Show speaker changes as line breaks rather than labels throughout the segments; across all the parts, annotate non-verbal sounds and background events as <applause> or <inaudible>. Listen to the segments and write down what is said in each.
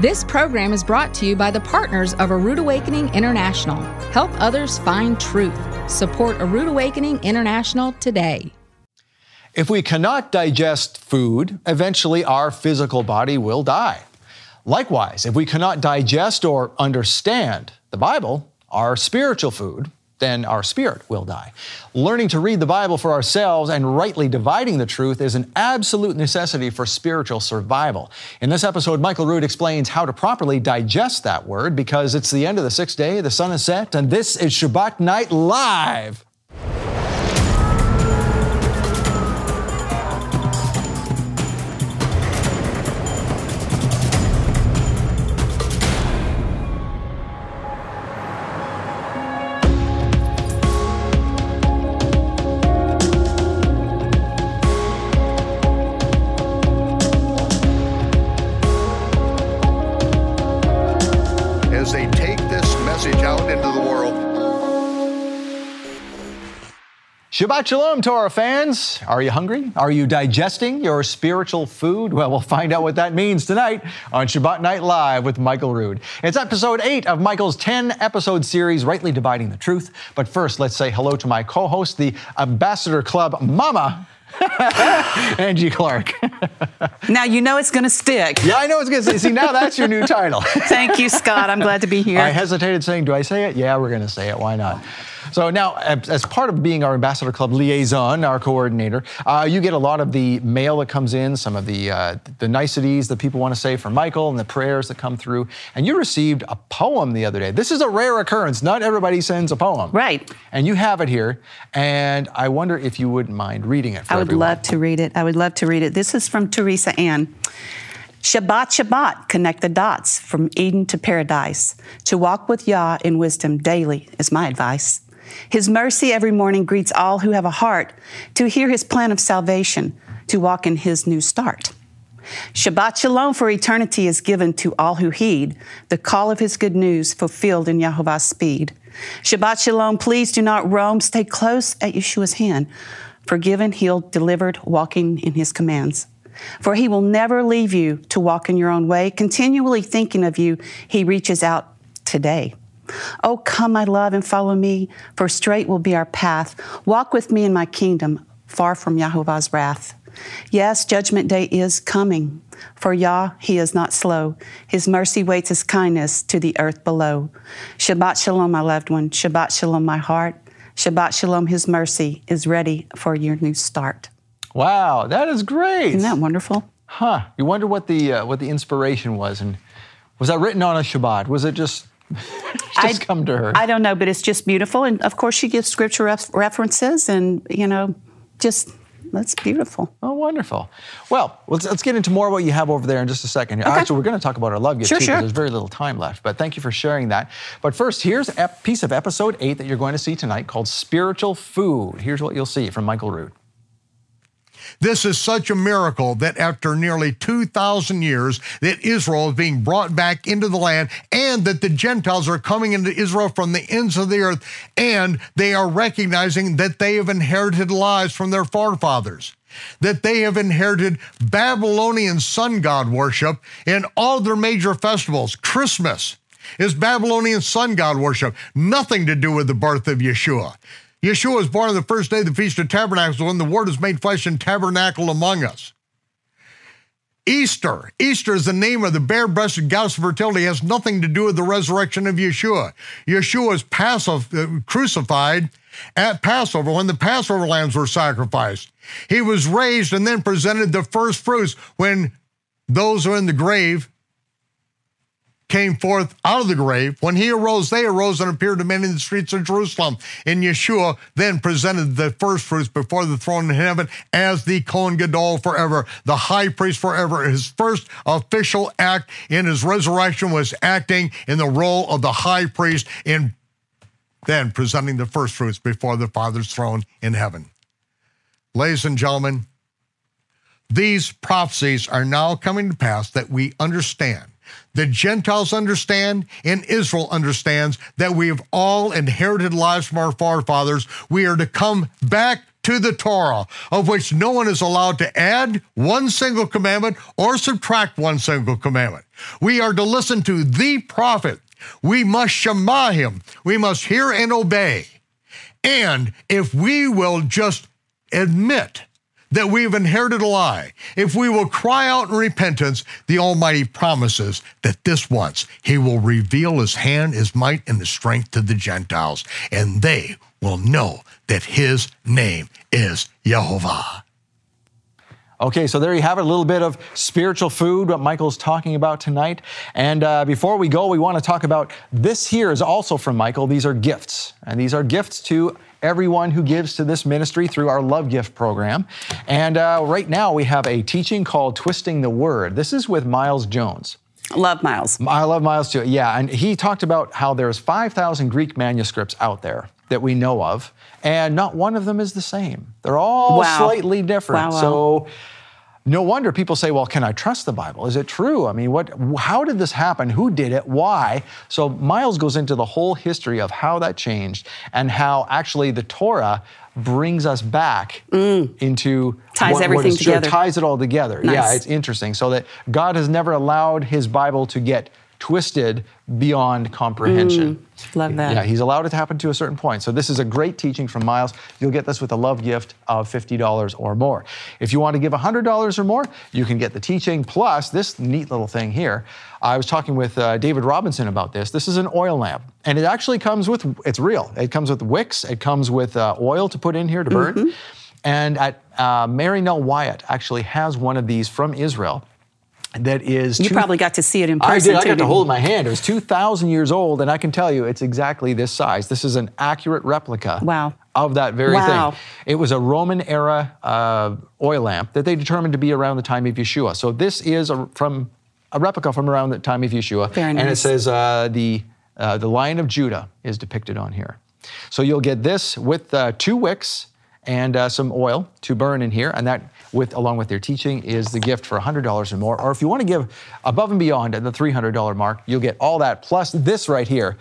This program is brought to you by the partners of A Rood Awakening International. Help others find truth. Support A Rood Awakening International today.
If we cannot digest food, eventually our physical body will die. Likewise, if we cannot digest or understand the Bible, our spiritual food, then our spirit will die. Learning to read the Bible for ourselves and rightly dividing the truth is an absolute necessity for spiritual survival. In this episode, Michael Rood explains how to properly digest that word because it's the end of the sixth day, the sun is set, and this is Shabbat Night Live. Shabbat Shalom, Torah fans. Are you hungry? Are you digesting your spiritual food? Well, we'll find out what that means tonight on Shabbat Night Live with Michael Rood. It's episode 8 of Michael's 10 episode series, Rightly Dividing the Truth. But first, let's say hello to my co host, the Ambassador Club Mama. <laughs> Angie Clark. <laughs>
now you know it's going to stick.
Yeah, I know it's going to stick. See, now that's your new title. <laughs>
Thank you, Scott. I'm glad to be here.
I hesitated saying, do I say it? Yeah, we're going to say it. Why not? So now, as part of being our Ambassador Club liaison, our coordinator, uh, you get a lot of the mail that comes in, some of the uh, the niceties that people want to say for Michael, and the prayers that come through. And you received a poem the other day. This is a rare occurrence. Not everybody sends a poem.
Right.
And you have it here. And I wonder if you wouldn't mind reading it.
I would
everyone.
love to read it. I would love to read it. This is from Teresa Ann. Shabbat, Shabbat, connect the dots from Eden to paradise. To walk with Yah in wisdom daily is my advice. His mercy every morning greets all who have a heart to hear his plan of salvation, to walk in his new start. Shabbat Shalom for eternity is given to all who heed the call of his good news fulfilled in Yahovah's speed. Shabbat Shalom, please do not roam, stay close at Yeshua's hand, forgiven, healed, delivered, walking in his commands. For he will never leave you to walk in your own way, continually thinking of you, he reaches out today. Oh, come, my love, and follow me, for straight will be our path. Walk with me in my kingdom, far from Yahovah's wrath. Yes, judgment day is coming. For Yah, he is not slow. His mercy waits his kindness to the earth below. Shabbat shalom, my loved one. Shabbat shalom, my heart. Shabbat shalom, his mercy is ready for your new start.
Wow, that is great.
Isn't that wonderful?
Huh. You wonder what the uh, what the inspiration was, and was that written on a Shabbat? Was it just <laughs> just I, come to her.
I don't know, but it's just beautiful. And of course, she gives scripture ref- references and, you know, just that's beautiful.
Oh, wonderful. Well, let's, let's get into more of what you have over there in just a second. Okay. Actually, we're going to talk about our love gift
sure,
too,
sure.
there's very little time left. But thank you for sharing that. But first, here's a piece of episode eight that you're going to see tonight called Spiritual Food. Here's what you'll see from Michael Rood.
This is such a miracle that after nearly 2,000 years that Israel is being brought back into the land and that the Gentiles are coming into Israel from the ends of the earth and they are recognizing that they have inherited lies from their forefathers that they have inherited Babylonian sun god worship in all their major festivals. Christmas is Babylonian sun god worship, nothing to do with the birth of Yeshua. Yeshua was born on the first day of the Feast of Tabernacles when the Word was made flesh and tabernacle among us. Easter. Easter is the name of the bare-breasted goddess of fertility. It has nothing to do with the resurrection of Yeshua. Yeshua was passive, uh, crucified at Passover when the Passover lambs were sacrificed. He was raised and then presented the first fruits when those who are in the grave came forth out of the grave. When he arose, they arose and appeared to many in the streets of Jerusalem. And Yeshua then presented the first fruits before the throne in heaven as the Kohen Gadol forever, the high priest forever. His first official act in his resurrection was acting in the role of the high priest in then presenting the first fruits before the Father's throne in heaven. Ladies and gentlemen, these prophecies are now coming to pass that we understand the Gentiles understand and Israel understands that we have all inherited lives from our forefathers. We are to come back to the Torah, of which no one is allowed to add one single commandment or subtract one single commandment. We are to listen to the prophet. We must shema him. We must hear and obey. And if we will just admit that we've inherited a lie, if we will cry out in repentance, the Almighty promises that this once He will reveal His hand, His might, and His strength to the Gentiles, and they will know that His name is Jehovah.
Okay, so there you have it, a little bit of spiritual food, what Michael's talking about tonight. And uh, before we go, we want to talk about this here is also from Michael. These are gifts, and these are gifts to everyone who gives to this ministry through our Love Gift program. And uh, right now, we have a teaching called Twisting the Word. This is with Miles Jones.
Love Miles.
I love Miles too. Yeah, and he talked about how there's 5,000 Greek manuscripts out there that we know of, and not one of them is the same. They're all
Wow.
slightly different.
Wow, wow.
So no wonder people say, "Well, can I trust the Bible? Is it true? I mean, what how did this happen? Who did it? Why?" So Miles goes into the whole history of how that changed and how actually the Torah brings us back into
Mm. Ties
what- what
everything
is true.
together.
Ties it all together. Yeah, it's interesting. So that God has never allowed his Bible to get twisted beyond comprehension.
love that.
Yeah, he's allowed it to happen to a certain point. So this is a great teaching from Miles. You'll get this with a love gift of $50 or more. If you want to give $100 or more, you can get the teaching plus this neat little thing here. I was talking with uh, David Robinson about this. This is an oil lamp, and it actually comes with, it's real. It comes with wicks, it comes with uh, oil to put in here to burn.
Mm-hmm.
And at uh, Mary Nell Wyatt actually has one of these from Israel that is
You
two-
probably got to see it in person.
I did. I got to hold
you?
it in my hand. It was 2,000 years old, and I can tell you it's exactly this size. This is an accurate replica
Wow.
of that very
Wow.
thing. It was a Roman era uh, oil lamp that they determined to be around the time of Yeshua. So this is a, from a replica from around the time of Yeshua.
Very
And it says uh, the, uh, the Lion of Judah is depicted on here. So you'll get this with uh, two wicks and uh, some oil to burn in here, and that, with along with their teaching, is the gift for $100 or more. Or if you want to give above and beyond at the $300 mark, you'll get all that plus this right here,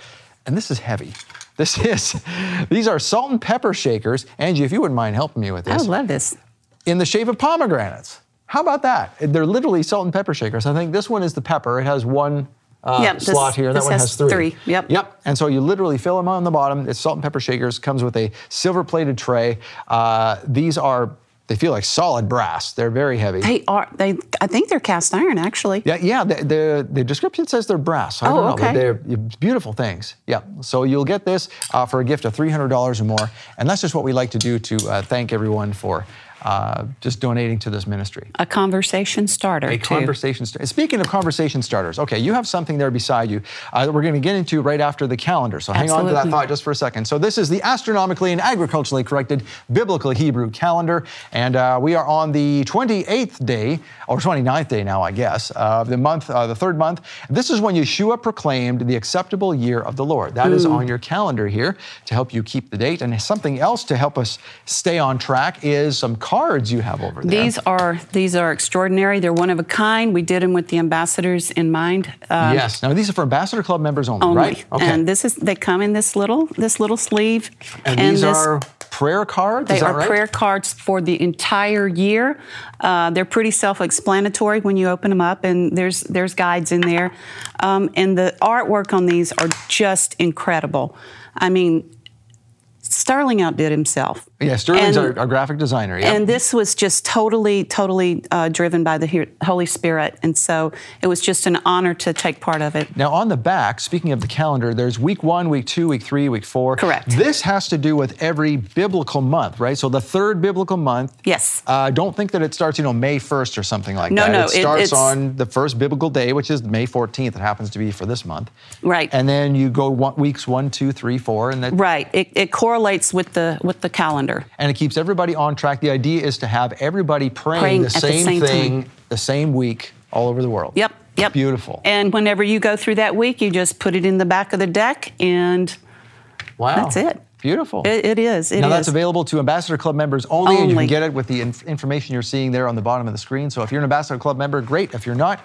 and this is heavy. This <laughs> is, these are salt and pepper shakers. Angie, if you wouldn't mind helping me with this.
I love this.
in the shape of pomegranates. How about that? They're literally salt and pepper shakers. I think this one is the pepper. It has one uh,
Yep, this-
slot here. That one has,
has
three.
three, yep.
Yep. And so you literally fill them on the bottom. It's salt and pepper shakers. Comes with a silver-plated tray. Uh, these are they feel like solid brass. They're very heavy.
They are. They. I think they're cast iron actually.
Yeah, yeah. The, the, the description says they're brass. I
Oh,
don't know, but
okay.
they're beautiful things. Yeah. So you'll get this uh, for a gift of three hundred dollars or more, and that's just what we like to do to uh, thank everyone for uh, just donating to this ministry.
A conversation starter.
A
too.
conversation starter. Speaking of conversation starters, okay, you have something there beside you uh, that we're going to get into right after the calendar. So hang on to that thought just for a second. So this is the astronomically and agriculturally corrected biblical Hebrew calendar, and uh, we are on the 28th day or 29th day now, I guess, of the month, uh, the third month. This is when Yeshua proclaimed the acceptable year of the Lord. That is on your calendar here to help you keep the date. And something else to help us stay on track is some cards you have over there.
These are these are extraordinary. They're one of a kind. We did them with the ambassadors in mind. uh,
yes. Now these are for Ambassador Club members only,
only.
right? Okay.
And this is they come in this little this little sleeve.
And, these
this,
are prayer cards.
They
is that
are
right?
prayer cards for the entire year. Uh, they're pretty self-explanatory when you open them up, and there's there's guides in there, um, and the artwork on these are just incredible. I mean, Sterling outdid himself.
Yeah, Sterling's
And-
our, our graphic designer. Yeah.
And this was just totally, totally uh, driven by the Holy Spirit. And so it was just an honor to take part of it.
now on the back, speaking of the calendar, there's week one, week two, week three, week four.
Correct.
This has to do with every biblical month, right? So the third biblical month.
Yes.
Uh, don't think that it starts, you know, May 1st or something like
No,
that.
no,
It
it-
starts
it's-
on the first biblical day, which is May 14th. It happens to be for this month.
Right.
And then you go one, weeks one, two, three, four, and that
Right. It, it correlates with the with the calendar.
and it keeps everybody on track. The idea is to have everybody praying,
Praying
the
at the
same,
same
thing
time.
the same week all over the world.
Yep. Yep.
Beautiful.
And whenever you go through that week, you just put it in the back of the deck, and
wow.
that's it.
Beautiful.
it, it is. It
now
is.
that's available to Ambassador Club members only, and you can get it with the inf- information you're seeing there on the bottom of the screen. So if you're an Ambassador Club member, great. If you're not,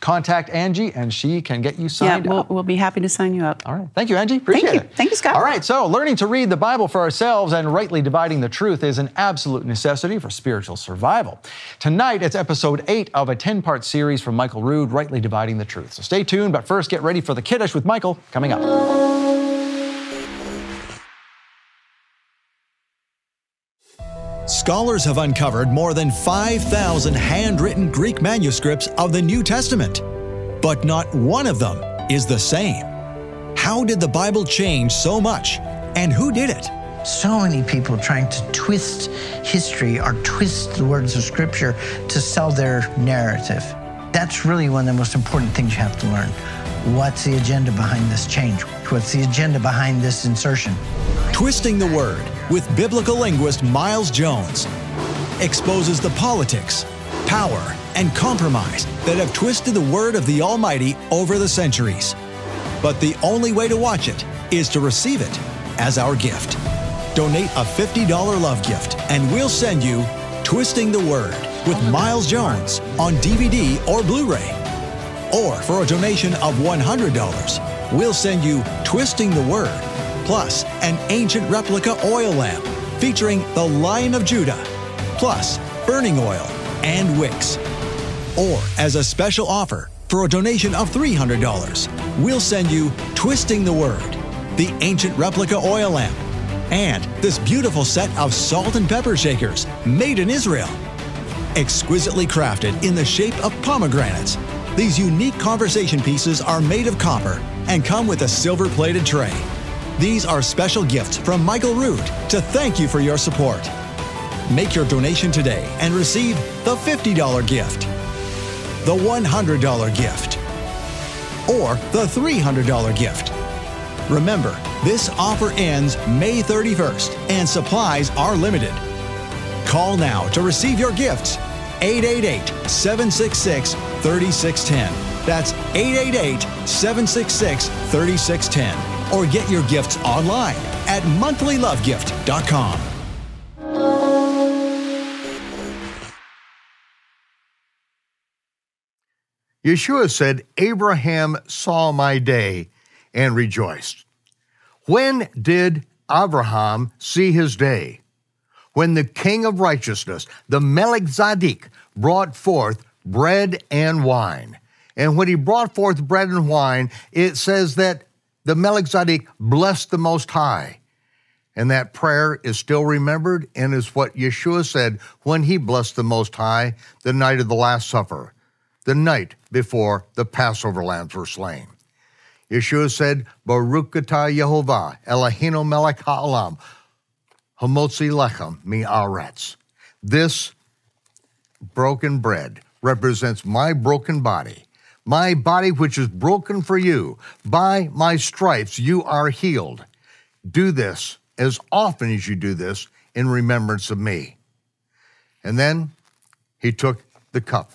contact Angie and she can get you signed up.
yeah, we'll,
up.
we'll be happy to sign you up.
All right. Thank you, Angie. Appreciate
you.
it.
Thank you, Scott.
All right. So, learning to read the Bible for ourselves and rightly dividing the truth is an absolute necessity for spiritual survival. Tonight, it's episode eight of a 10 part series from Michael Rood, Rightly Dividing the Truth. So, stay tuned, but first, get ready for the Kiddush with Michael coming up.
Scholars have uncovered more than 5,000 handwritten Greek manuscripts of the New Testament, but not one of them is the same. How did the Bible change so much, and who did it?
So many people trying to twist history or twist the words of Scripture to sell their narrative. That's really one of the most important things you have to learn. What's the agenda behind this change? What's the agenda behind this insertion?
Twisting the Word with biblical linguist Miles Jones exposes the politics, power, and compromise that have twisted the Word of the Almighty over the centuries. But the only way to watch it is to receive it as our gift. Donate a $50 love gift, and we'll send you Twisting the Word with Miles Jones on DVD or Blu ray. Or for a donation of $100, we'll send you Twisting the Word plus an ancient replica oil lamp featuring the Lion of Judah, plus burning oil and wicks. Or as a special offer, for a donation of $300, we'll send you Twisting the Word, the ancient replica oil lamp, and this beautiful set of salt and pepper shakers made in Israel. Exquisitely crafted in the shape of pomegranates, these unique conversation pieces are made of copper and come with a silver plated tray. These are special gifts from Michael Rood to thank you for your support. Make your donation today and receive the $50 gift, the $100 gift, or the $300 gift. Remember, this offer ends May 31st and supplies are limited. Call now to receive your gifts. 888 766 3610. That's 888 766 3610 or get your gifts online at monthlylovegift.com.
Yeshua said, Abraham saw my day and rejoiced. When did Abraham see his day? When the king of righteousness, the Melchizedek, brought forth bread and wine. And when he brought forth bread and wine, it says that the Melchizedek blessed the Most High. And that prayer is still remembered and is what Yeshua said when he blessed the Most High the night of the Last Supper, the night before the Passover lambs were slain. Yeshua said, Baruch atah Yehovah, Eloheinu melech ha'olam, hamotzi lechem mi'aretz. This broken bread represents my broken body my body which is broken for you. By my stripes you are healed. Do this as often as you do this in remembrance of me. And then he took the cup.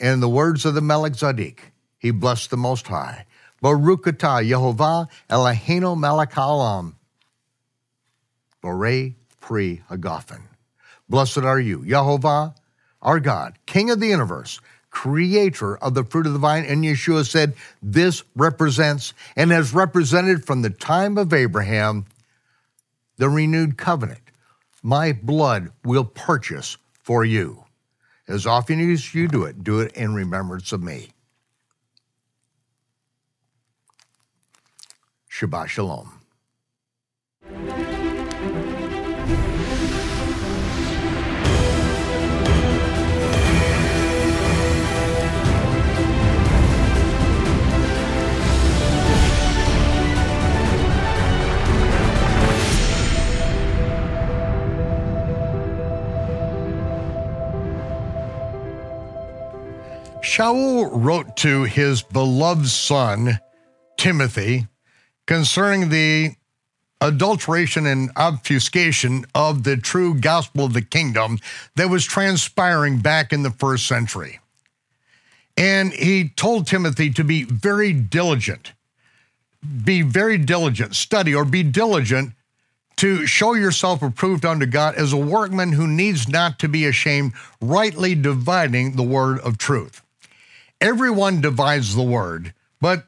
And in the words of the Melchizedek, he blessed the Most High. Baruch atah Yehovah Eloheinu melech haolam. Borei pri hagafen. Blessed are you, Yehovah, our God, King of the universe, creator of the fruit of the vine. And Yeshua said, This represents and has represented from the time of Abraham the renewed covenant. My blood will purchase for you. As often as you do it, do it in remembrance of me. Shabbat Shalom. Shaul wrote to his beloved son, Timothy, concerning the adulteration and obfuscation of the true gospel of the kingdom that was transpiring back in the first century. And he told Timothy to be very diligent, be very diligent, study or be diligent to show yourself approved unto God as a workman who needs not to be ashamed, rightly dividing the word of truth. Everyone divides the word, but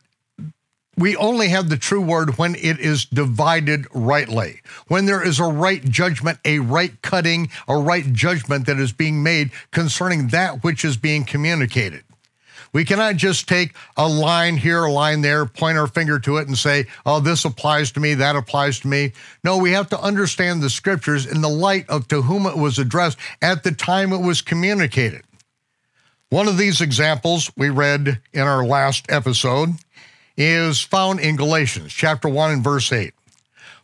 we only have the true word when it is divided rightly, when there is a right judgment, a right cutting, a right judgment that is being made concerning that which is being communicated. We cannot just take a line here, a line there, point our finger to it and say, oh, this applies to me, that applies to me. No, we have to understand the scriptures in the light of to whom it was addressed at the time it was communicated. One of these examples we read in our last episode is found in Galatians chapter 1 and verse 8.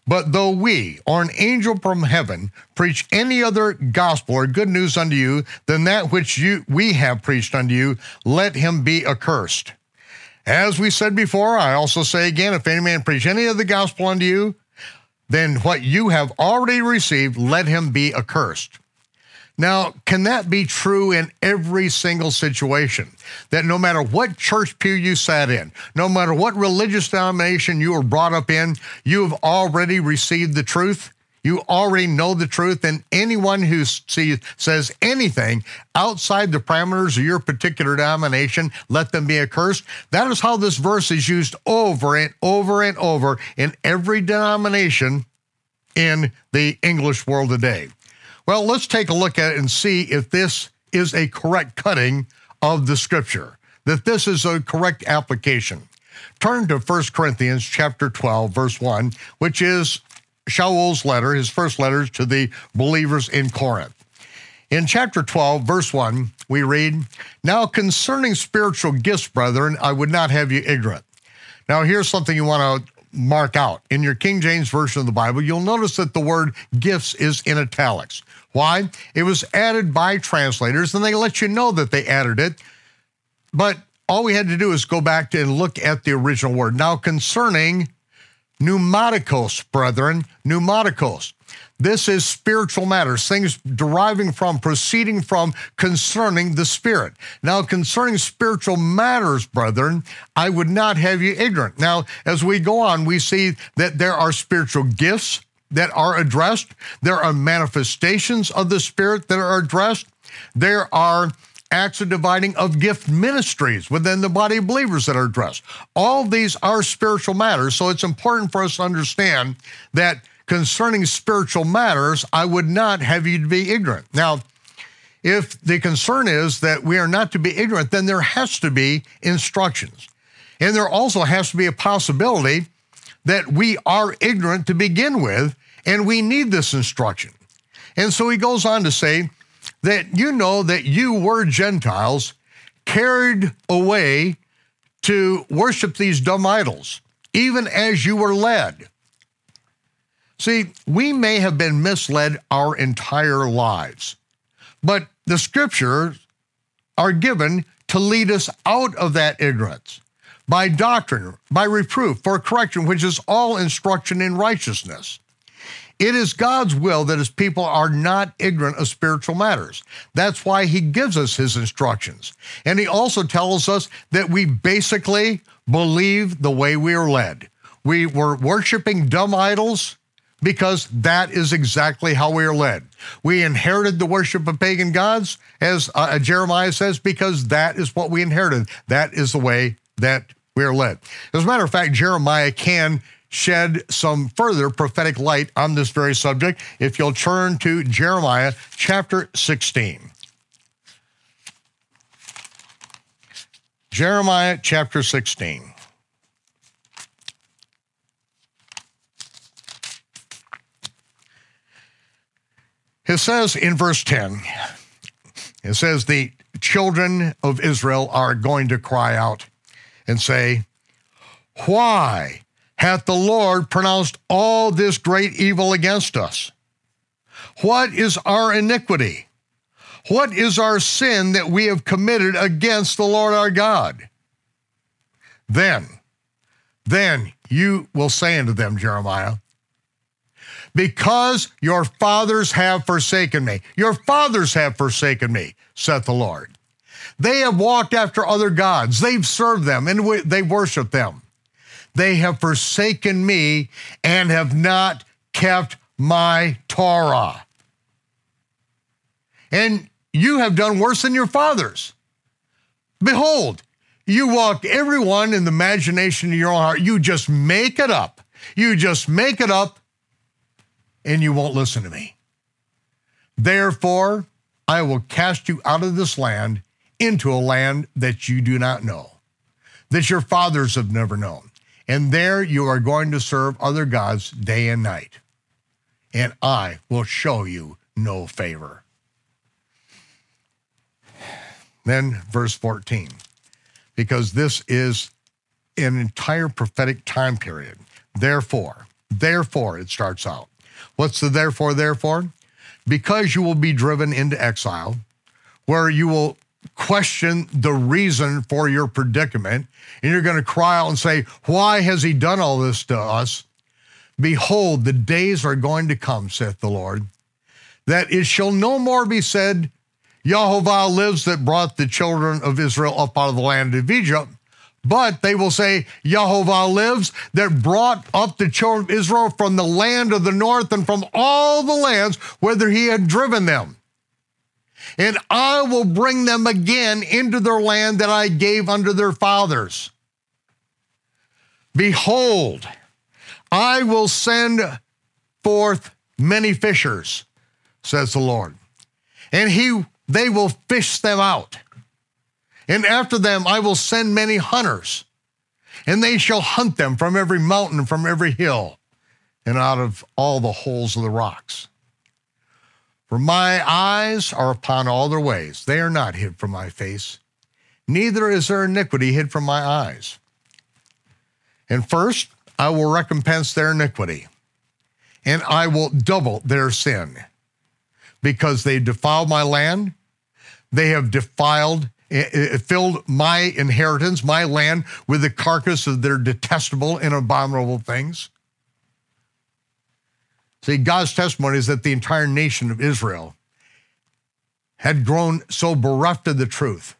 But though we or an angel from heaven preach any other gospel or good news unto you than that which you, we have preached unto you, let him be accursed. As we said before, I also say again, if any man preach any of the gospel unto you, then what you have already received, let him be accursed. Now, can that be true in every single situation? That no matter what church pew you sat in, no matter what religious denomination you were brought up in, you have already received the truth? You already know the truth, and anyone who says anything outside the parameters of your particular denomination, let them be accursed. That is how this verse is used over and over and over in every denomination in the English world today. Well, let's take a look at it and see if this is a correct cutting of the scripture, that this is a correct application. Turn to 1 Corinthians chapter 12, verse 1, which is Shaul's letter, his first letter to the believers in Corinth. In chapter 12, verse 1, we read, Now concerning spiritual gifts, brethren, I would not have you ignorant. Now, here's something you want to mark out. In your King James Version of the Bible, you'll notice that the word gifts is in italics. Why? It was added by translators, and they let you know that they added it. But all we had to do is go back and look at the original word. Now, concerning pneumatikos, brethren, pneumatikos. This is spiritual matters, things deriving from, proceeding from, concerning the Spirit. Now, concerning spiritual matters, brethren, I would not have you ignorant. Now, as we go on, we see that there are spiritual gifts, that are addressed. There are manifestations of the Spirit that are addressed. There are acts of dividing of gift ministries within the body of believers that are addressed. All these are spiritual matters, so it's important for us to understand that concerning spiritual matters, I would not have you to be ignorant. Now, if the concern is that we are not to be ignorant, then there has to be instructions. And there also has to be a possibility that we are ignorant to begin with, and we need this instruction. And so he goes on to say that you know that you were Gentiles carried away to worship these dumb idols, even as you were led. See, we may have been misled our entire lives, but the scriptures are given to lead us out of that ignorance by doctrine, by reproof, for correction, which is all instruction in righteousness. It is God's will that his people are not ignorant of spiritual matters. That's why he gives us his instructions. And he also tells us that we basically believe the way we are led. We were worshiping dumb idols because that is exactly how we are led. We inherited the worship of pagan gods, as uh, Jeremiah says, because that is what we inherited. That is the way that we are led. As a matter of fact, Jeremiah can shed some further prophetic light on this very subject if you'll turn to Jeremiah chapter 16. Jeremiah chapter 16. It says in verse 10, it says, The children of Israel are going to cry out and say, Why hath the Lord pronounced all this great evil against us? What is our iniquity? What is our sin that we have committed against the Lord our God? Then, then you will say unto them, Jeremiah, because your fathers have forsaken me. Your fathers have forsaken me, saith the Lord. They have walked after other gods. They've served them and they worship them. They have forsaken me and have not kept my Torah. And you have done worse than your fathers. Behold, You walk everyone in the imagination of your own heart. You just make it up. You just make it up and you won't listen to me. Therefore, I will cast you out of this land into a land that you do not know, that your fathers have never known. And there you are going to serve other gods day and night. And I will show you no favor. Then, verse 14, because this is an entire prophetic time period. Therefore, therefore, it starts out. What's the therefore, therefore? Because you will be driven into exile, where you will question the reason for your predicament, and you're going to cry out and say, Why has he done all this to us? Behold, the days are going to come, saith the Lord, that it shall no more be said, Jehovah lives that brought the children of Israel up out of the land of Egypt. But they will say, Jehovah lives that brought up the children of Israel from the land of the north and from all the lands whither he had driven them. And I will bring them again into their land that I gave unto their fathers. Behold, I will send forth many fishers, says the Lord, and he they will fish them out. And after them I will send many hunters, and they shall hunt them from every mountain, from every hill, and out of all the holes of the rocks. For my eyes are upon all their ways, they are not hid from my face, neither is their iniquity hid from my eyes. And first, I will recompense their iniquity, and I will double their sin, because they defiled my land, they have defiled it filled my inheritance, my land, with the carcass of their detestable and abominable things. See, God's testimony is that the entire nation of Israel had grown so bereft of the truth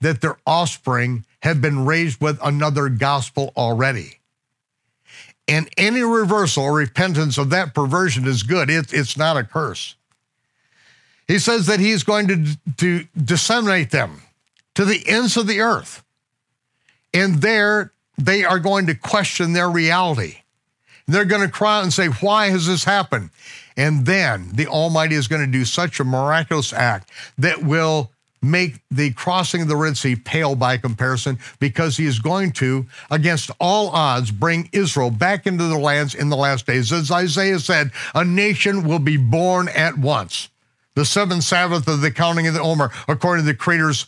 that their offspring had been raised with another gospel already. And any reversal or repentance of that perversion is good. It, it's not a curse. He says that he's going to, to disseminate them to the ends of the earth. And there they are going to question their reality. They're going to cry out and say, Why has this happened? And then the Almighty is going to do such a miraculous act that will make the crossing of the Red Sea pale by comparison because he is going to, against all odds, bring Israel back into the lands in the last days. As Isaiah said, a nation will be born at once. The seventh Sabbath of the counting of the Omer, according to the Creator's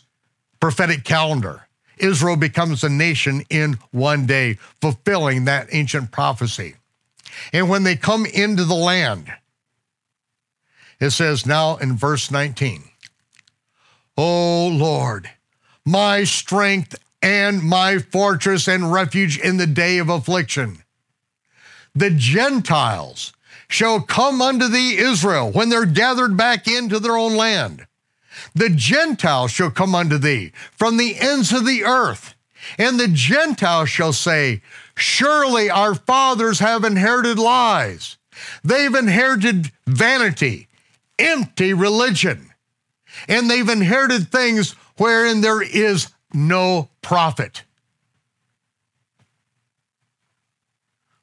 prophetic calendar. Israel becomes a nation in one day, fulfilling that ancient prophecy. And when they come into the land, it says now in verse 19, O Lord, my strength and my fortress and refuge in the day of affliction. The Gentiles shall come unto thee, Israel, when they're gathered back into their own land. The Gentiles shall come unto thee from the ends of the earth, and the Gentiles shall say, Surely our fathers have inherited lies. They've inherited vanity, empty religion, and they've inherited things wherein there is no profit.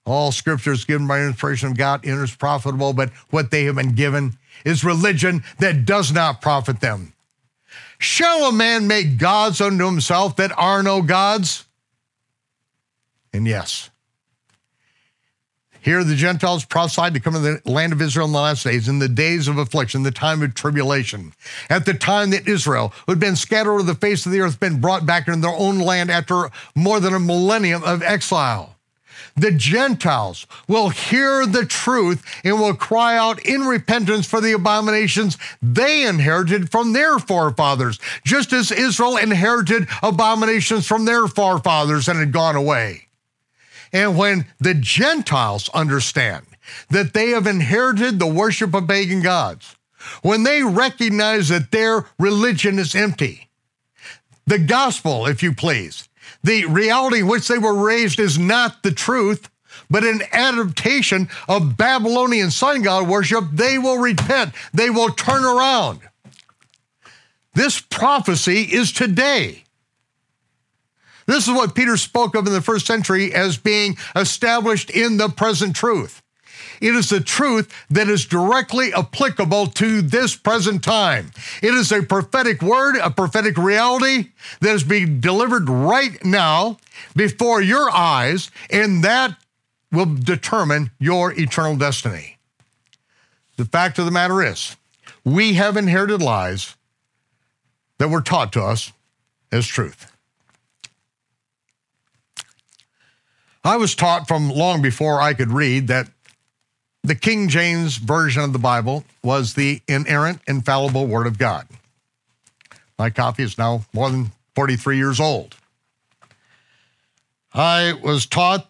All scripture is given by inspiration of God and is profitable, but what they have been given is religion that does not profit them. Shall a man make gods unto himself that are no gods? And yes, here the Gentiles prophesied to come to the land of Israel in the last days, in the days of affliction, the time of tribulation. At the time that Israel, who had been scattered over the face of the earth, been brought back into their own land after more than a millennium of exile the Gentiles will hear the truth and will cry out in repentance for the abominations they inherited from their forefathers, just as Israel inherited abominations from their forefathers and had gone away. And when the Gentiles understand that they have inherited the worship of pagan gods, when they recognize that their religion is empty, the gospel, if you please, the reality in which they were raised is not the truth, but an adaptation of Babylonian sun god worship, they will repent. They will turn around. This prophecy is today. This is what Peter spoke of in the first century as being established in the present truth. It is the truth that is directly applicable to this present time. It is a prophetic word, a prophetic reality that is being delivered right now before your eyes, and that will determine your eternal destiny. The fact of the matter is, we have inherited lies that were taught to us as truth. I was taught from long before I could read that the King James Version of the Bible was the inerrant, infallible Word of God. My copy is now more than 43 years old. I was taught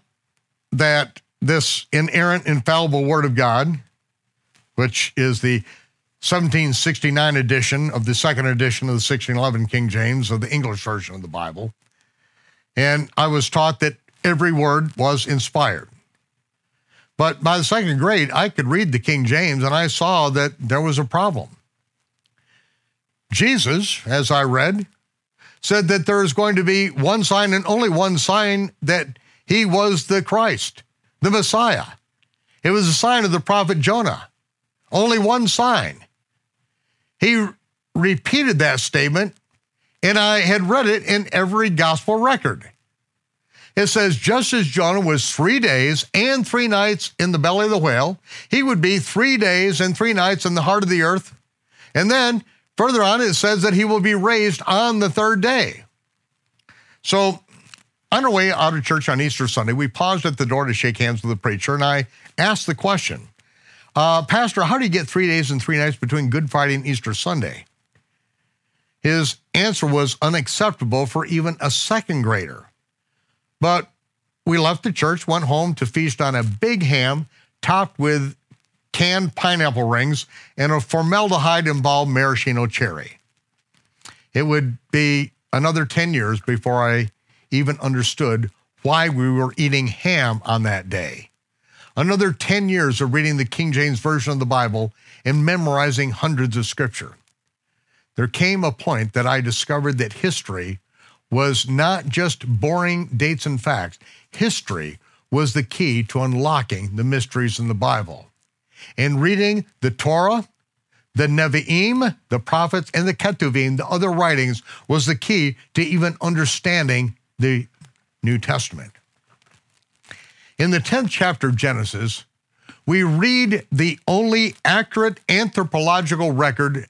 that this inerrant, infallible Word of God, which is the 1769 edition of the second edition of the 1611 King James of the English version of the Bible, and I was taught that every word was inspired. But by the second grade, I could read the King James and I saw that there was a problem. Jesus, as I read, said that there is going to be one sign and only one sign that he was the Christ, the Messiah. It was a sign of the prophet Jonah. Only one sign. He repeated that statement, and I had read it in every gospel record. It says, just as Jonah was three days and three nights in the belly of the whale, he would be three days and three nights in the heart of the earth. And then further on, it says that he will be raised on the third day. So, on our way out of church on Easter Sunday, we paused at the door to shake hands with the preacher, and I asked the question uh, Pastor, how do you get three days and three nights between Good Friday and Easter Sunday? His answer was unacceptable for even a second grader. But we left the church, went home to feast on a big ham topped with canned pineapple rings and a formaldehyde involved maraschino cherry. It would be another 10 years before I even understood why we were eating ham on that day. Another 10 years of reading the King James Version of the Bible and memorizing hundreds of scripture. There came a point that I discovered that history was not just boring dates and facts. History was the key to unlocking the mysteries in the Bible. In reading the Torah, the Nevi'im, the prophets, and the Ketuvim, the other writings, was the key to even understanding the New Testament. In the 10th chapter of Genesis, we read the only accurate anthropological record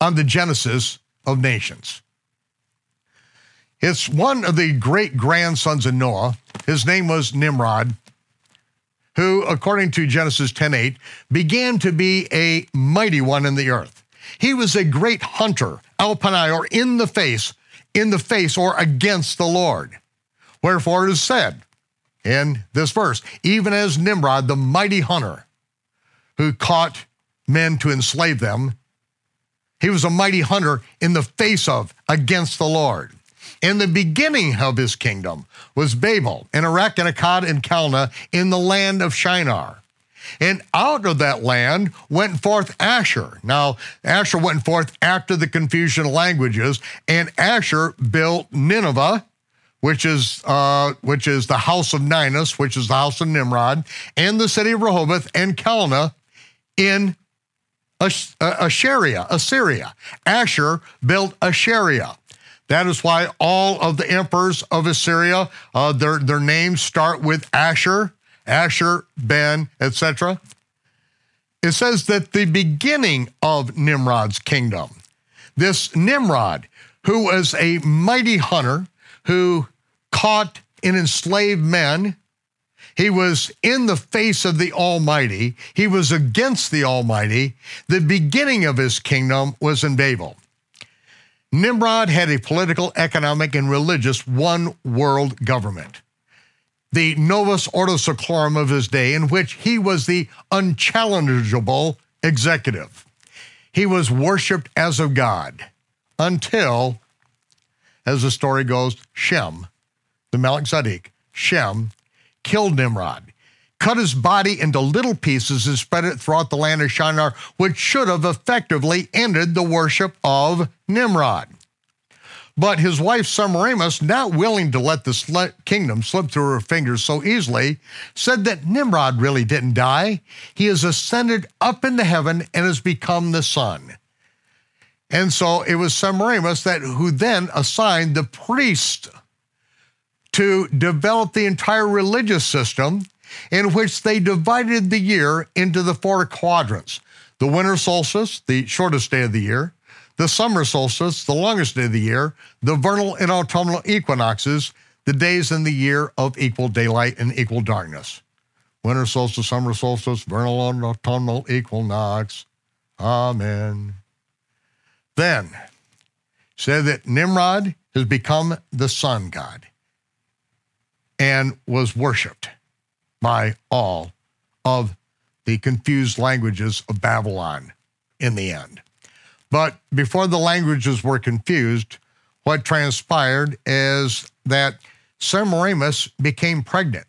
on the genesis of nations. It's one of the great grandsons of Noah. His name was Nimrod, who, according to Genesis 10:8, began to be a mighty one in the earth. He was a great hunter, alpanai, or in the face, in the face or against the Lord. Wherefore it is said in this verse, even as Nimrod, the mighty hunter, who caught men to enslave them, he was a mighty hunter in the face of against the Lord. In the beginning of his kingdom was Babel, and Erech, and Akkad, and Calneh in the land of Shinar. And out of that land went forth Asshur. Now, Asshur went forth after the confusion of languages, and Asshur built Nineveh, which is uh, which is the house of Ninus, which is the house of Nimrod, and the city of Rehoboth and Calneh in Assyria. Assyria. Asshur built Assyria. That is why all of the emperors of Assyria, uh, their, their names start with Asher, Asher, Ben, etc. It says that the beginning of Nimrod's kingdom, this Nimrod, who was a mighty hunter who caught and enslaved men, he was in the face of the Almighty. He was against the Almighty. The beginning of his kingdom was in Babel. Nimrod had a political, economic, and religious one world government. The novus ordo seclorum of his day, in which he was the unchallengeable executive. He was worshiped as a god until, as the story goes, Shem, the Malik Tzedek, Shem, killed Nimrod cut his body into little pieces and spread it throughout the land of Shinar, which should have effectively ended the worship of Nimrod. But his wife Semiramis, not willing to let the kingdom slip through her fingers so easily, said that Nimrod really didn't die. He has ascended up into heaven and has become the sun. And so it was Semiramis that who then assigned the priest to develop the entire religious system in which they divided the year into the four quadrants. The winter solstice, the shortest day of the year, the summer solstice, the longest day of the year, the vernal and autumnal equinoxes, the days in the year of equal daylight and equal darkness. Winter solstice, summer solstice, vernal and autumnal equinox. Amen. Then said that Nimrod has become the sun god and was worshiped by all of the confused languages of Babylon in the end. But before the languages were confused, what transpired is that Semiramis became pregnant,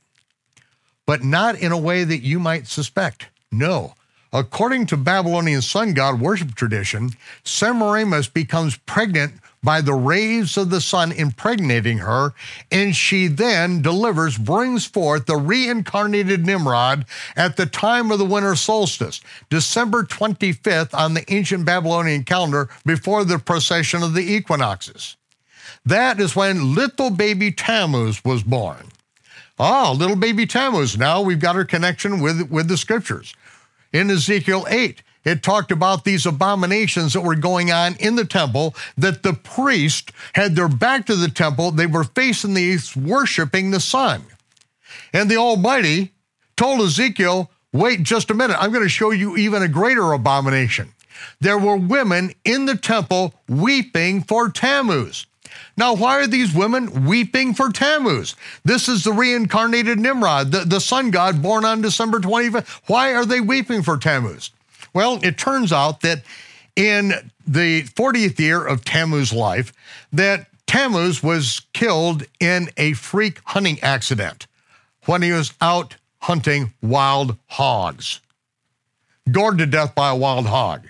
but not in a way that you might suspect. No. According to Babylonian sun god worship tradition, Semiramis becomes pregnant by the rays of the sun impregnating her, and she then delivers, brings forth the reincarnated Nimrod at the time of the winter solstice, December 25th on the ancient Babylonian calendar before the precession of the equinoxes. That is when little baby Tammuz was born. Ah, little baby Tammuz. Now we've got our connection with, with the scriptures. In Ezekiel 8, it talked about these abominations that were going on in the temple, that the priest had their back to the temple, they were facing the east, worshiping the sun. And the Almighty told Ezekiel, wait just a minute, I'm going to show you even a greater abomination. There were women in the temple weeping for Tammuz. Now, why are these women weeping for Tammuz? This is the reincarnated Nimrod, the, the sun god born on December 25th. Why are they weeping for Tammuz? Well, it turns out that in the 40th year of Tammuz's life, that Tammuz was killed in a freak hunting accident when he was out hunting wild hogs, gored to death by a wild hog.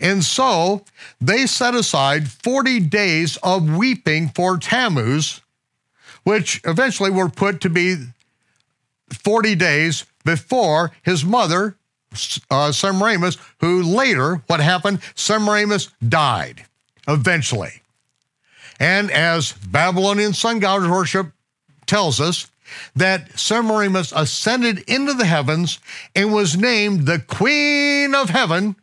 And so they set aside 40 days of weeping for Tammuz, which eventually were put to be 40 days before his mother uh, Semiramis, who later, what happened? Semiramis died eventually. And as Babylonian sun god worship tells us, that Semiramis ascended into the heavens and was named the Queen of Heaven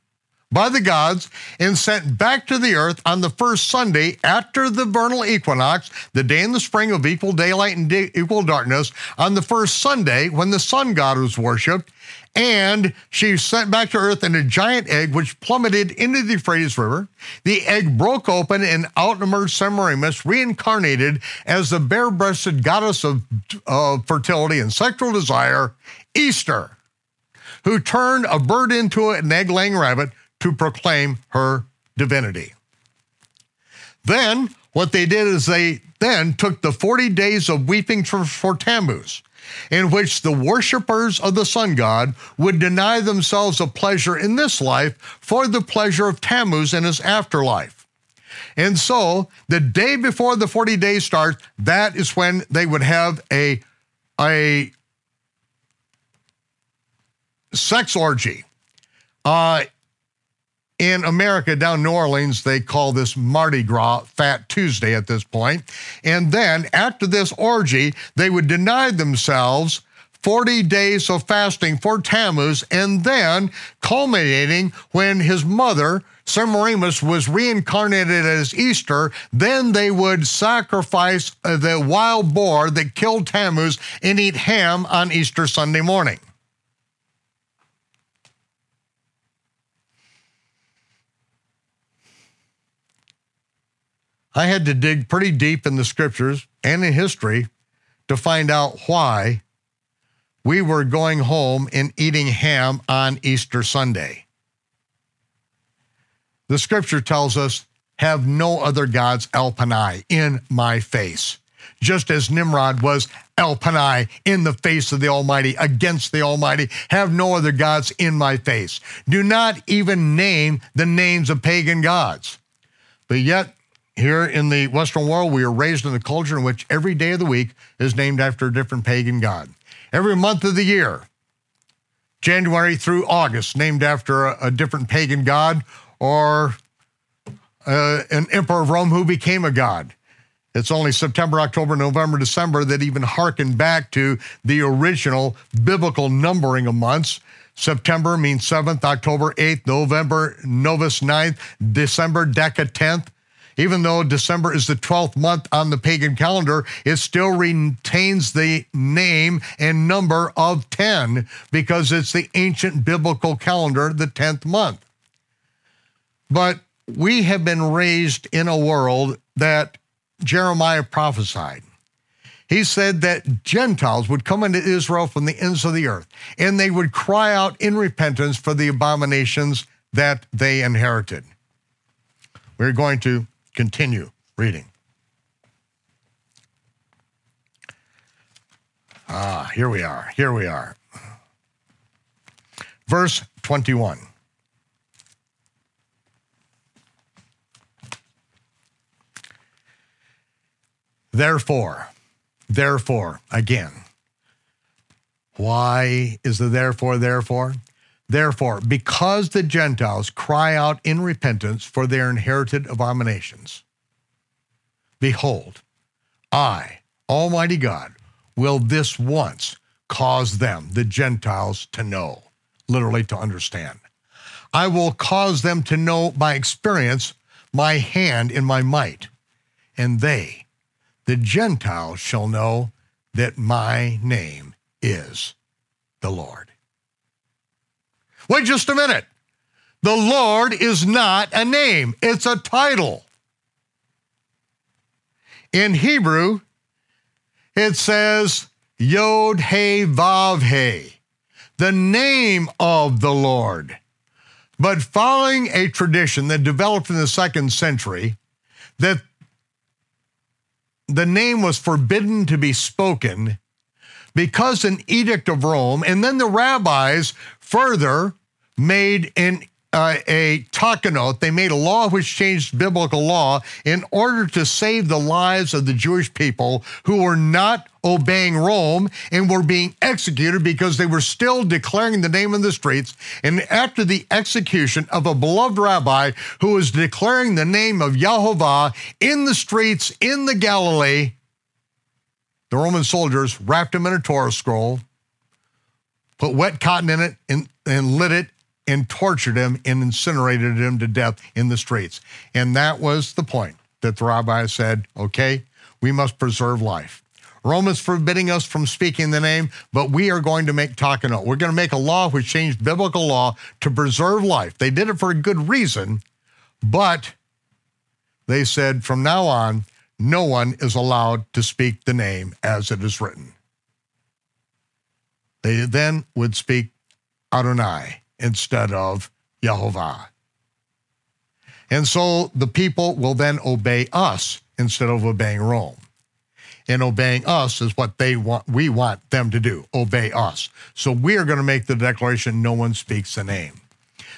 by the gods and sent back to the earth on the first Sunday after the vernal equinox, the day in the spring of equal daylight and equal darkness, on the first Sunday when the sun god was worshipped, and she sent back to earth in a giant egg which plummeted into the Euphrates River. The egg broke open and out emerged Semiramis, reincarnated as the bare breasted goddess of uh, fertility and sexual desire, Easter, who turned a bird into an egg laying rabbit to proclaim her divinity. Then, what they did is they then took the 40 days of weeping for, Tammuz in which the worshippers of the sun god would deny themselves a pleasure in this life for the pleasure of Tammuz in his afterlife. And so, the day before the 40 days start, that is when they would have a, a sex orgy. Uh, in America, down New Orleans, they call this Mardi Gras Fat Tuesday at this point. And then after this orgy, they would deny themselves 40 days of fasting for Tammuz, and then culminating when his mother, Semiramis, was reincarnated as Easter, then they would sacrifice the wild boar that killed Tammuz and eat ham on Easter Sunday morning. I had to dig pretty deep in the scriptures and in history to find out why we were going home and eating ham on Easter Sunday. The scripture tells us, have no other gods Elpanai in my face. Just as Nimrod was Elpanai in the face of the Almighty, against the Almighty, have no other gods in my face. Do not even name the names of pagan gods. But yet, here in the Western world, we are raised in a culture in which every day of the week is named after a different pagan god. Every month of the year, January through August, named after a, a different pagan god or uh, an emperor of Rome who became a god. It's only September, October, November, December that even harken back to the original biblical numbering of months. September means 7th, October 8th, November Novus 9th, December Deca 10th. Even though December is the 12th month on the pagan calendar, it still retains the name and number of 10 because it's the ancient biblical calendar, the 10th month. But we have been raised in a world that Jeremiah prophesied. He said that Gentiles would come into Israel from the ends of the earth and they would cry out in repentance for the abominations that they inherited. We're going to continue reading. Ah, here we are. Here we are. Verse 21. Therefore, therefore, again. Why is the therefore, therefore? Therefore, because the Gentiles cry out in repentance for their inherited abominations, behold, I, Almighty God, will this once cause them, the Gentiles, to know, literally to understand. I will cause them to know by experience my hand in my might, and they, the Gentiles, shall know that my name is the Lord. Wait just a minute. The Lord is not a name, it's a title. In Hebrew, it says Yod He Vav He, the name of the Lord. But following a tradition that developed in the second century, that the name was forbidden to be spoken because an edict of Rome, and then the rabbis further made an uh, a takanot, they made a law which changed biblical law in order to save the lives of the Jewish people who were not obeying Rome and were being executed because they were still declaring the name in the streets. And after the execution of a beloved rabbi who was declaring the name of Yahovah in the streets in the Galilee, the Roman soldiers wrapped him in a Torah scroll, put wet cotton in it, and, and lit it, and tortured him and incinerated him to death in the streets. And that was the point that the rabbi said, okay, we must preserve life. Rome is forbidding us from speaking the name, but we are going to make takanot. We're going to make a law which changed biblical law to preserve life. They did it for a good reason, but they said from now on, no one is allowed to speak the name as it is written. They then would speak Adonai instead of Yehovah. And so the people will then obey us instead of obeying Rome. And obeying us is what they want we want them to do, obey us. So we are going to make the declaration no one speaks the name.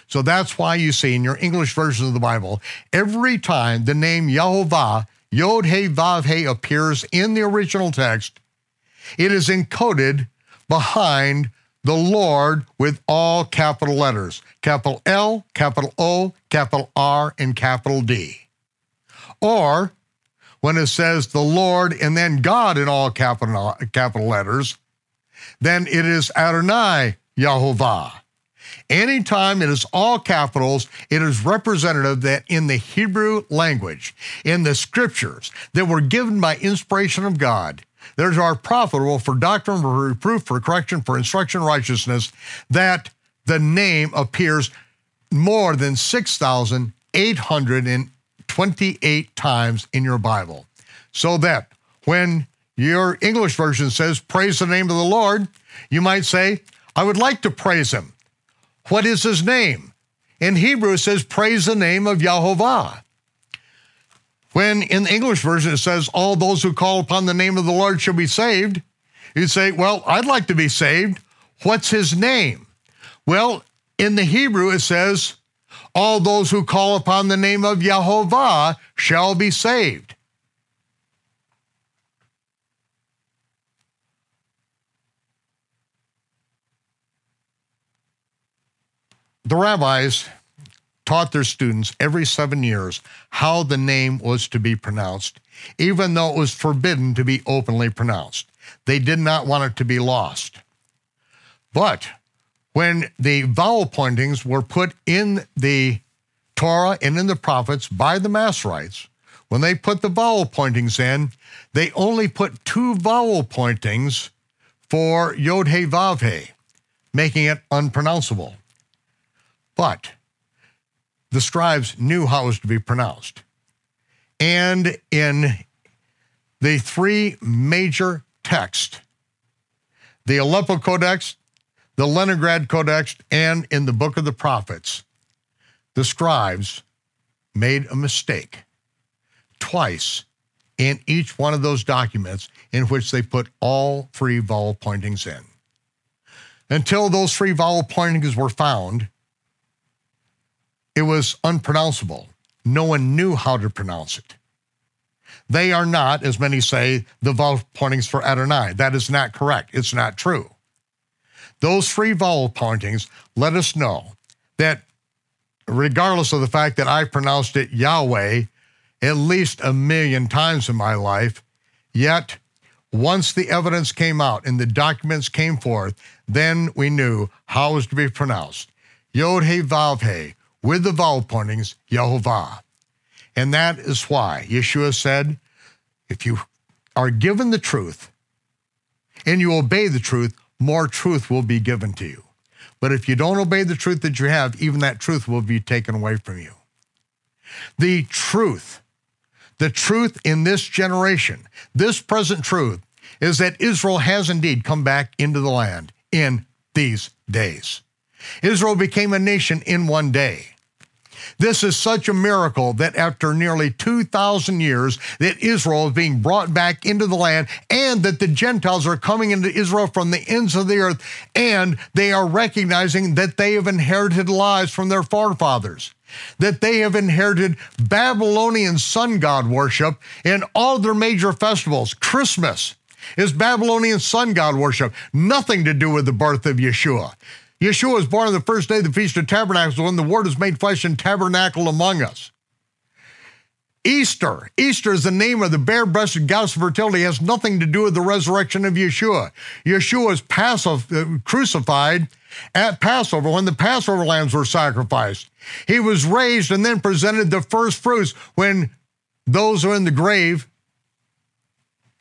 So that's why you see in your English version of the Bible, every time the name Yehovah, Yod He Vav He appears in the original text, it is encoded behind the Lord with all capital letters capital L, capital O, capital R, and capital D. Or when it says the Lord and then God in all capital, capital letters, then it is Adonai Yahovah. Anytime it is all capitals, it is representative that in the Hebrew language, in the scriptures that were given by inspiration of God, there's our profitable for doctrine, for reproof, for correction, for instruction, righteousness, that the name appears more than 6,828 times in your Bible. So that when your English version says, praise the name of the Lord, you might say, I would like to praise him. What is his name? In Hebrew, it says, praise the name of Yahovah. When in the English version it says, All those who call upon the name of the Lord shall be saved, you say, Well, I'd like to be saved. What's his name? Well, in the Hebrew it says, All those who call upon the name of Yahovah shall be saved. The rabbis taught their students every seven years how the name was to be pronounced, even though it was forbidden to be openly pronounced. They did not want it to be lost. But when the vowel pointings were put in the Torah and in the prophets by the Masoretes, when they put the vowel pointings in, they only put two vowel pointings for Yod He Vav He, making it unpronounceable. But the scribes knew how it was to be pronounced. And in the three major texts, the Aleppo Codex, the Leningrad Codex, and in the Book of the Prophets, the scribes made a mistake twice in each one of those documents in which they put all three vowel pointings in. Until those three vowel pointings were found, it was unpronounceable. No one knew how to pronounce it. They are not, as many say, the vowel pointings for Adonai. That is not correct. It's not true. Those three vowel pointings let us know that regardless of the fact that I pronounced it Yahweh at least a million times in my life, yet once the evidence came out and the documents came forth, then we knew how it was to be pronounced. Yod He Vav He, with the vowel pointings, Yehovah. And that is why Yeshua said, if you are given the truth and you obey the truth, more truth will be given to you. But if you don't obey the truth that you have, even that truth will be taken away from you. The truth, the truth in this generation, this present truth, is that Israel has indeed come back into the land in these days. Israel became a nation in one day. This is such a miracle that after nearly 2,000 years that Israel is being brought back into the land and that the Gentiles are coming into Israel from the ends of the earth and they are recognizing that they have inherited lives from their forefathers that they have inherited Babylonian sun god worship in all their major festivals. Christmas is Babylonian sun god worship, nothing to do with the birth of Yeshua. Yeshua was born on the first day of the Feast of Tabernacles when the Word was made flesh and tabernacle among us. Easter. Easter is the name of the bare-breasted goddess of fertility. It has nothing to do with the resurrection of Yeshua. Yeshua was Passover, uh, crucified at Passover when the Passover lambs were sacrificed. He was raised and then presented the first fruits when those who are in the grave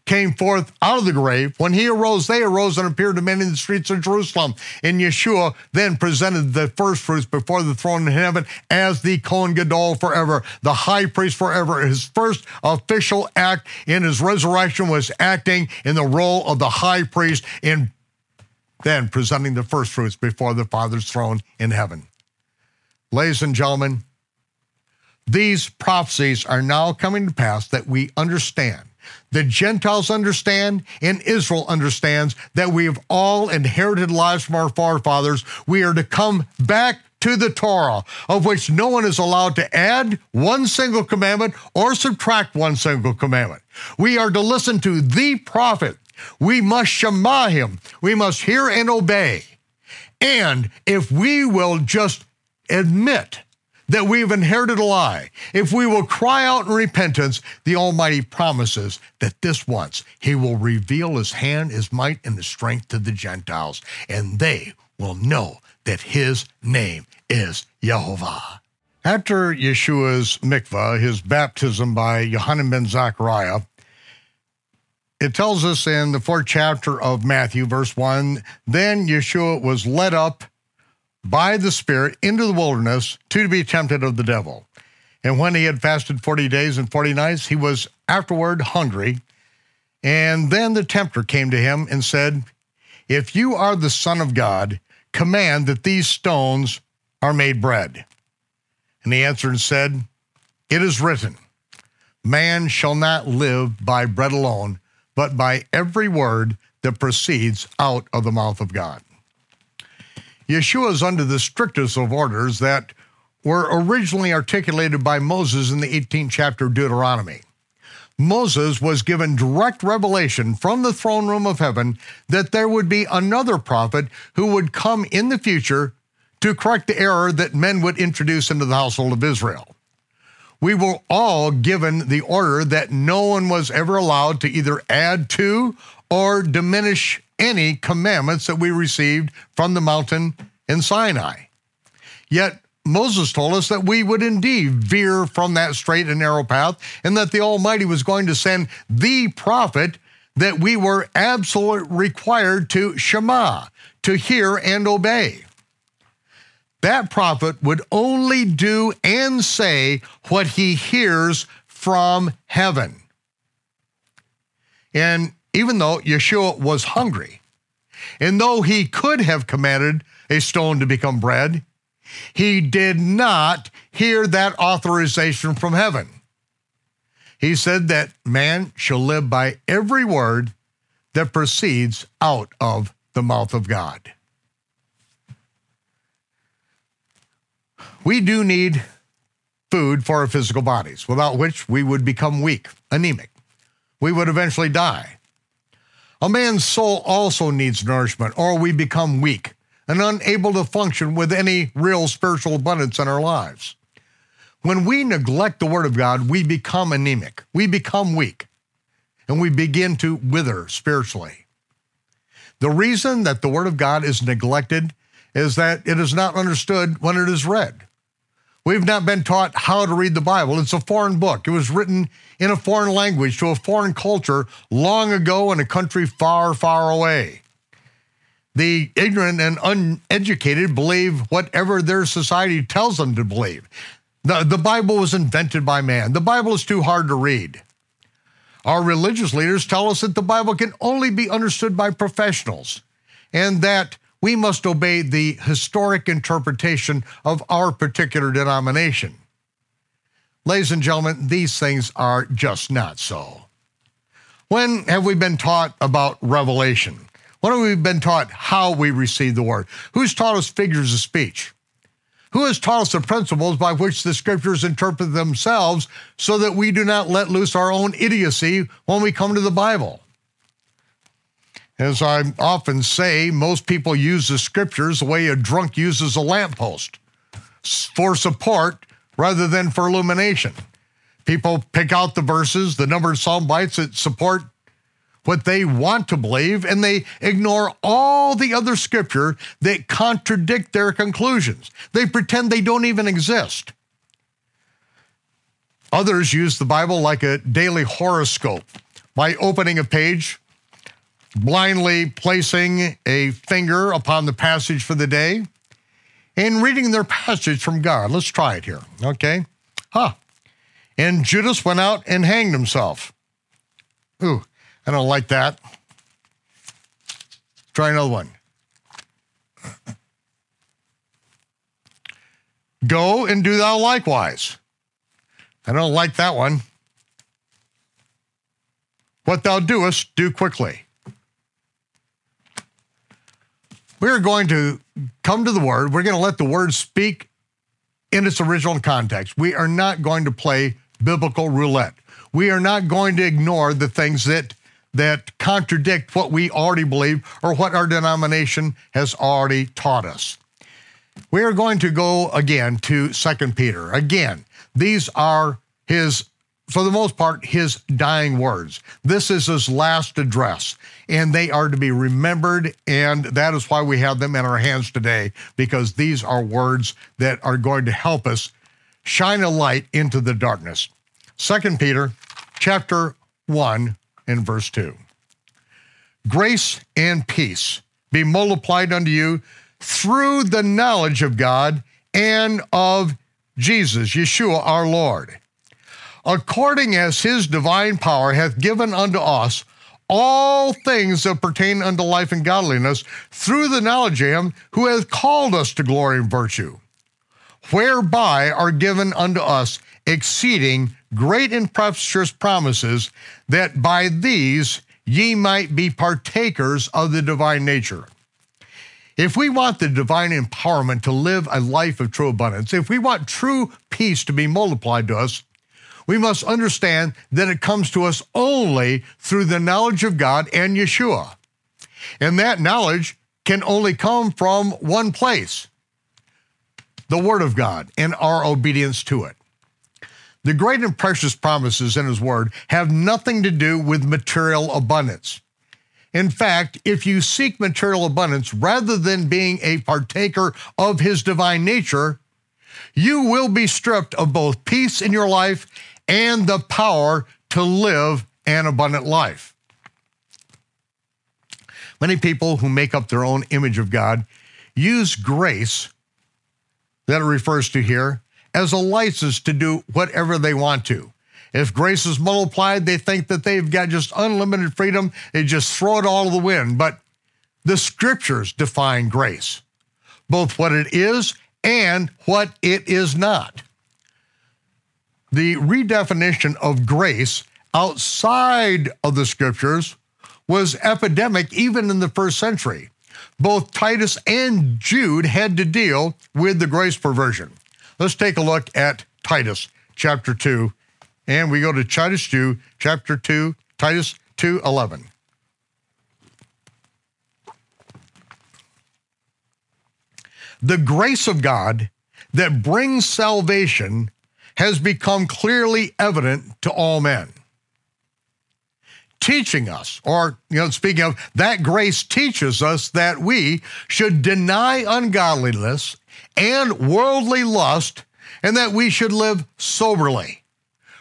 came forth out of the grave. When he arose, they arose and appeared to many in the streets of Jerusalem. And Yeshua then presented the first fruits before the throne in heaven as the Kohen Gadol forever, the high priest forever. His first official act in his resurrection was acting in the role of the high priest in then presenting the first fruits before the Father's throne in heaven. Ladies and gentlemen, these prophecies are now coming to pass that we understand the Gentiles understand and Israel understands that we have all inherited lives from our forefathers. We are to come back to the Torah, of which no one is allowed to add one single commandment or subtract one single commandment. We are to listen to the prophet. We must shema him. We must hear and obey. And if we will just admit that we've inherited a lie, if we will cry out in repentance, the Almighty promises that this once He will reveal His hand, His might, and His strength to the Gentiles, and they will know that His name is Yehovah. After Yeshua's mikvah, his baptism by Yohanan ben Zachariah, it tells us in the fourth chapter of Matthew, verse 1 then Yeshua was led up by the Spirit into the wilderness to be tempted of the devil. And when he had fasted 40 days and 40 nights, he was afterward hungry. And then the tempter came to him and said, If you are the Son of God, command that these stones are made bread. And he answered and said, It is written, Man shall not live by bread alone, but by every word that proceeds out of the mouth of God. Yeshua is under the strictest of orders that were originally articulated by Moses in the 18th chapter of Deuteronomy. Moses was given direct revelation from the throne room of heaven that there would be another prophet who would come in the future to correct the error that men would introduce into the household of Israel. We were all given the order that no one was ever allowed to either add to or diminish any commandments that we received from the mountain in Sinai. Yet Moses told us that we would indeed veer from that straight and narrow path, and that the Almighty was going to send the prophet that we were absolutely required to Shema, to hear and obey. That prophet would only do and say what he hears from heaven. And even though Yeshua was hungry, and though he could have commanded a stone to become bread, he did not hear that authorization from heaven. He said that man shall live by every word that proceeds out of the mouth of God. We do need food for our physical bodies, without which we would become weak, anemic. We would eventually die. A man's soul also needs nourishment, or we become weak and unable to function with any real spiritual abundance in our lives. When we neglect the Word of God, we become anemic, we become weak, and we begin to wither spiritually. The reason that the Word of God is neglected is that it is not understood when it is read. We've not been taught how to read the Bible. It's a foreign book. It was written in a foreign language to a foreign culture long ago in a country far, far away. The ignorant and uneducated believe whatever their society tells them to believe. The, the Bible was invented by man. The Bible is too hard to read. Our religious leaders tell us that the Bible can only be understood by professionals and that we must obey the historic interpretation of our particular denomination. Ladies and gentlemen, these things are just not so. When have we been taught about revelation? When have we been taught how we receive the word? Who's taught us figures of speech? Who has taught us the principles by which the scriptures interpret themselves so that we do not let loose our own idiocy when we come to the Bible? As I often say, most people use the scriptures the way a drunk uses a lamppost for support rather than for illumination. People pick out the verses, the number of sound bites that support what they want to believe, and they ignore all the other scripture that contradict their conclusions. They pretend they don't even exist. Others use the Bible like a daily horoscope by opening a page, blindly placing a finger upon the passage for the day, and reading their passage from God. Let's try it here, okay? Huh. And Judas went out and hanged himself. Ooh, I don't like that. Try another one. Go and do thou likewise. I don't like that one. What thou doest, do quickly. We're going to come to the word. We're going to let the word speak in its original context. We are not going to play biblical roulette. We are not going to ignore the things that that contradict what we already believe or what our denomination has already taught us. We are going to go again to Second Peter. Again, these are his, for the most part, his dying words. This is his last address, and they are to be remembered, and that is why we have them in our hands today, because these are words that are going to help us shine a light into the darkness. Second Peter chapter 1, and verse 2. Grace and peace be multiplied unto you through the knowledge of God and of Jesus, Yeshua our Lord, according as his divine power hath given unto us all things that pertain unto life and godliness through the knowledge of him who hath called us to glory and virtue, whereby are given unto us exceeding great and precious promises, that by these ye might be partakers of the divine nature. If we want the divine empowerment to live a life of true abundance, if we want true peace to be multiplied to us, we must understand that it comes to us only through the knowledge of God and Yeshua. And that knowledge can only come from one place the Word of God and our obedience to it. The great and precious promises in His Word have nothing to do with material abundance. In fact, if you seek material abundance rather than being a partaker of His divine nature, you will be stripped of both peace in your life and the power to live an abundant life. Many people who make up their own image of God use grace, that it refers to here, as a license to do whatever they want to. If grace is multiplied, they think that they've got just unlimited freedom. They just throw it all to the wind. But the scriptures define grace, both what it is and what it is not. The redefinition of grace outside of the scriptures was epidemic even in the first century. Both Titus and Jude had to deal with the grace perversion. Let's take a look at Titus chapter 2, and we go to Titus 2, chapter 2, Titus 2 11. The grace of God that brings salvation has become clearly evident to all men teaching us, or, you know, speaking of, that grace teaches us that we should deny ungodliness and worldly lust, and that we should live soberly,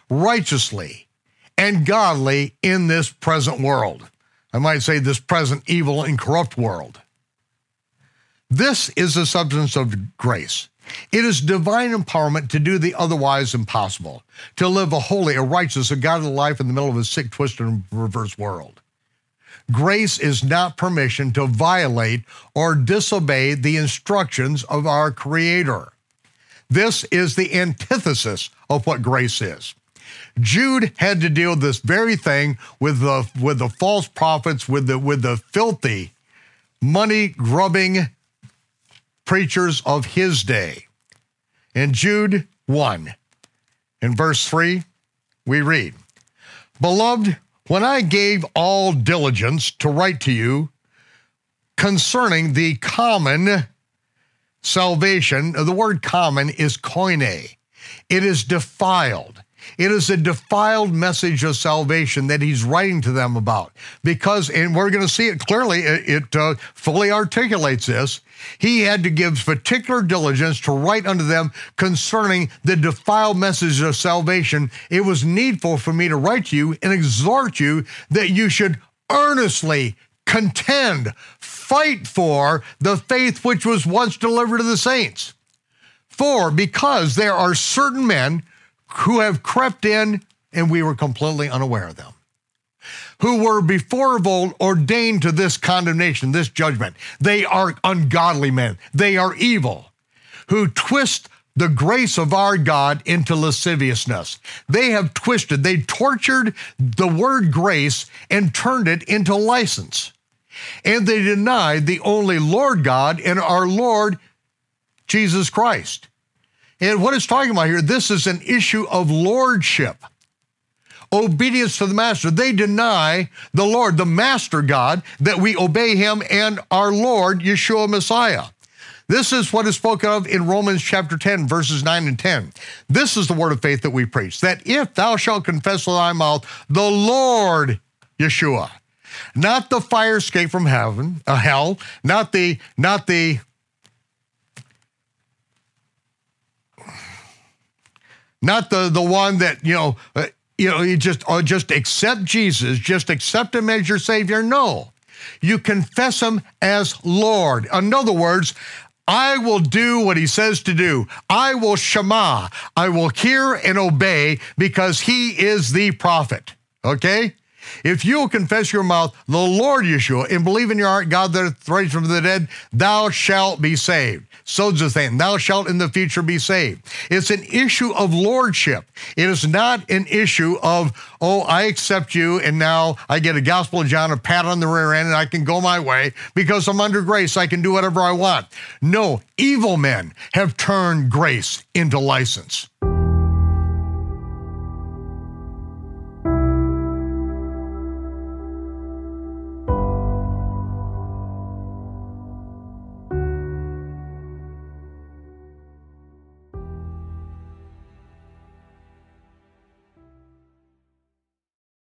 righteously, and godly in this present world. I might say this present evil and corrupt world. This is the substance of grace. It is divine empowerment to do the otherwise impossible, to live a holy, a righteous, a godly life in the middle of a sick, twisted, and perverse world. Grace is not permission to violate or disobey the instructions of our Creator. This is the antithesis of what grace is. Jude had to deal with this very thing with the, with the false prophets, with the, with the filthy, money grubbing preachers of his day. In Jude 1, in verse 3, we read, Beloved, when I gave all diligence to write to you concerning the common salvation, the word common is koine. It is defiled. It is a defiled message of salvation that he's writing to them about. Because, and we're going to see it clearly, it, it uh, fully articulates this. He had to give particular diligence to write unto them concerning the defiled message of salvation. It was needful for me to write to you and exhort you that you should earnestly contend, fight for the faith which was once delivered to the saints. For because there are certain men who have crept in and we were completely unaware of them, who were before of old ordained to this condemnation, this judgment. They are ungodly men, they are evil, who twist the grace of our God into lasciviousness. They have twisted, they tortured the word grace and turned it into license. And they denied the only Lord God and our Lord Jesus Christ. And what it's talking about here, this is an issue of lordship, obedience to the master. They deny the Lord, the master God, that we obey him and our Lord, Yeshua Messiah. This is what is spoken of in Romans chapter 10, verses 9 and 10. This is the word of faith that we preach that if thou shalt confess with thy mouth the Lord Yeshua, not the fire escape from heaven, uh, hell, not the, not the not the the one that you know uh, you know you just uh, just accept Jesus, just accept him as your savior. No, you confess him as Lord. In other words. I will do what he says to do. I will shema. I will hear and obey because he is the prophet. Okay? If you will confess your mouth the Lord Yeshua and believe in your heart God that raised from the dead, thou shalt be saved. So the thing, thou shalt in the future be saved. It's an issue of lordship. It is not an issue of, oh, I accept you and now I get a Gospel of John, a pat on the rear end, and I can go my way because I'm under grace. I can do whatever I want. No, evil men have turned grace into license.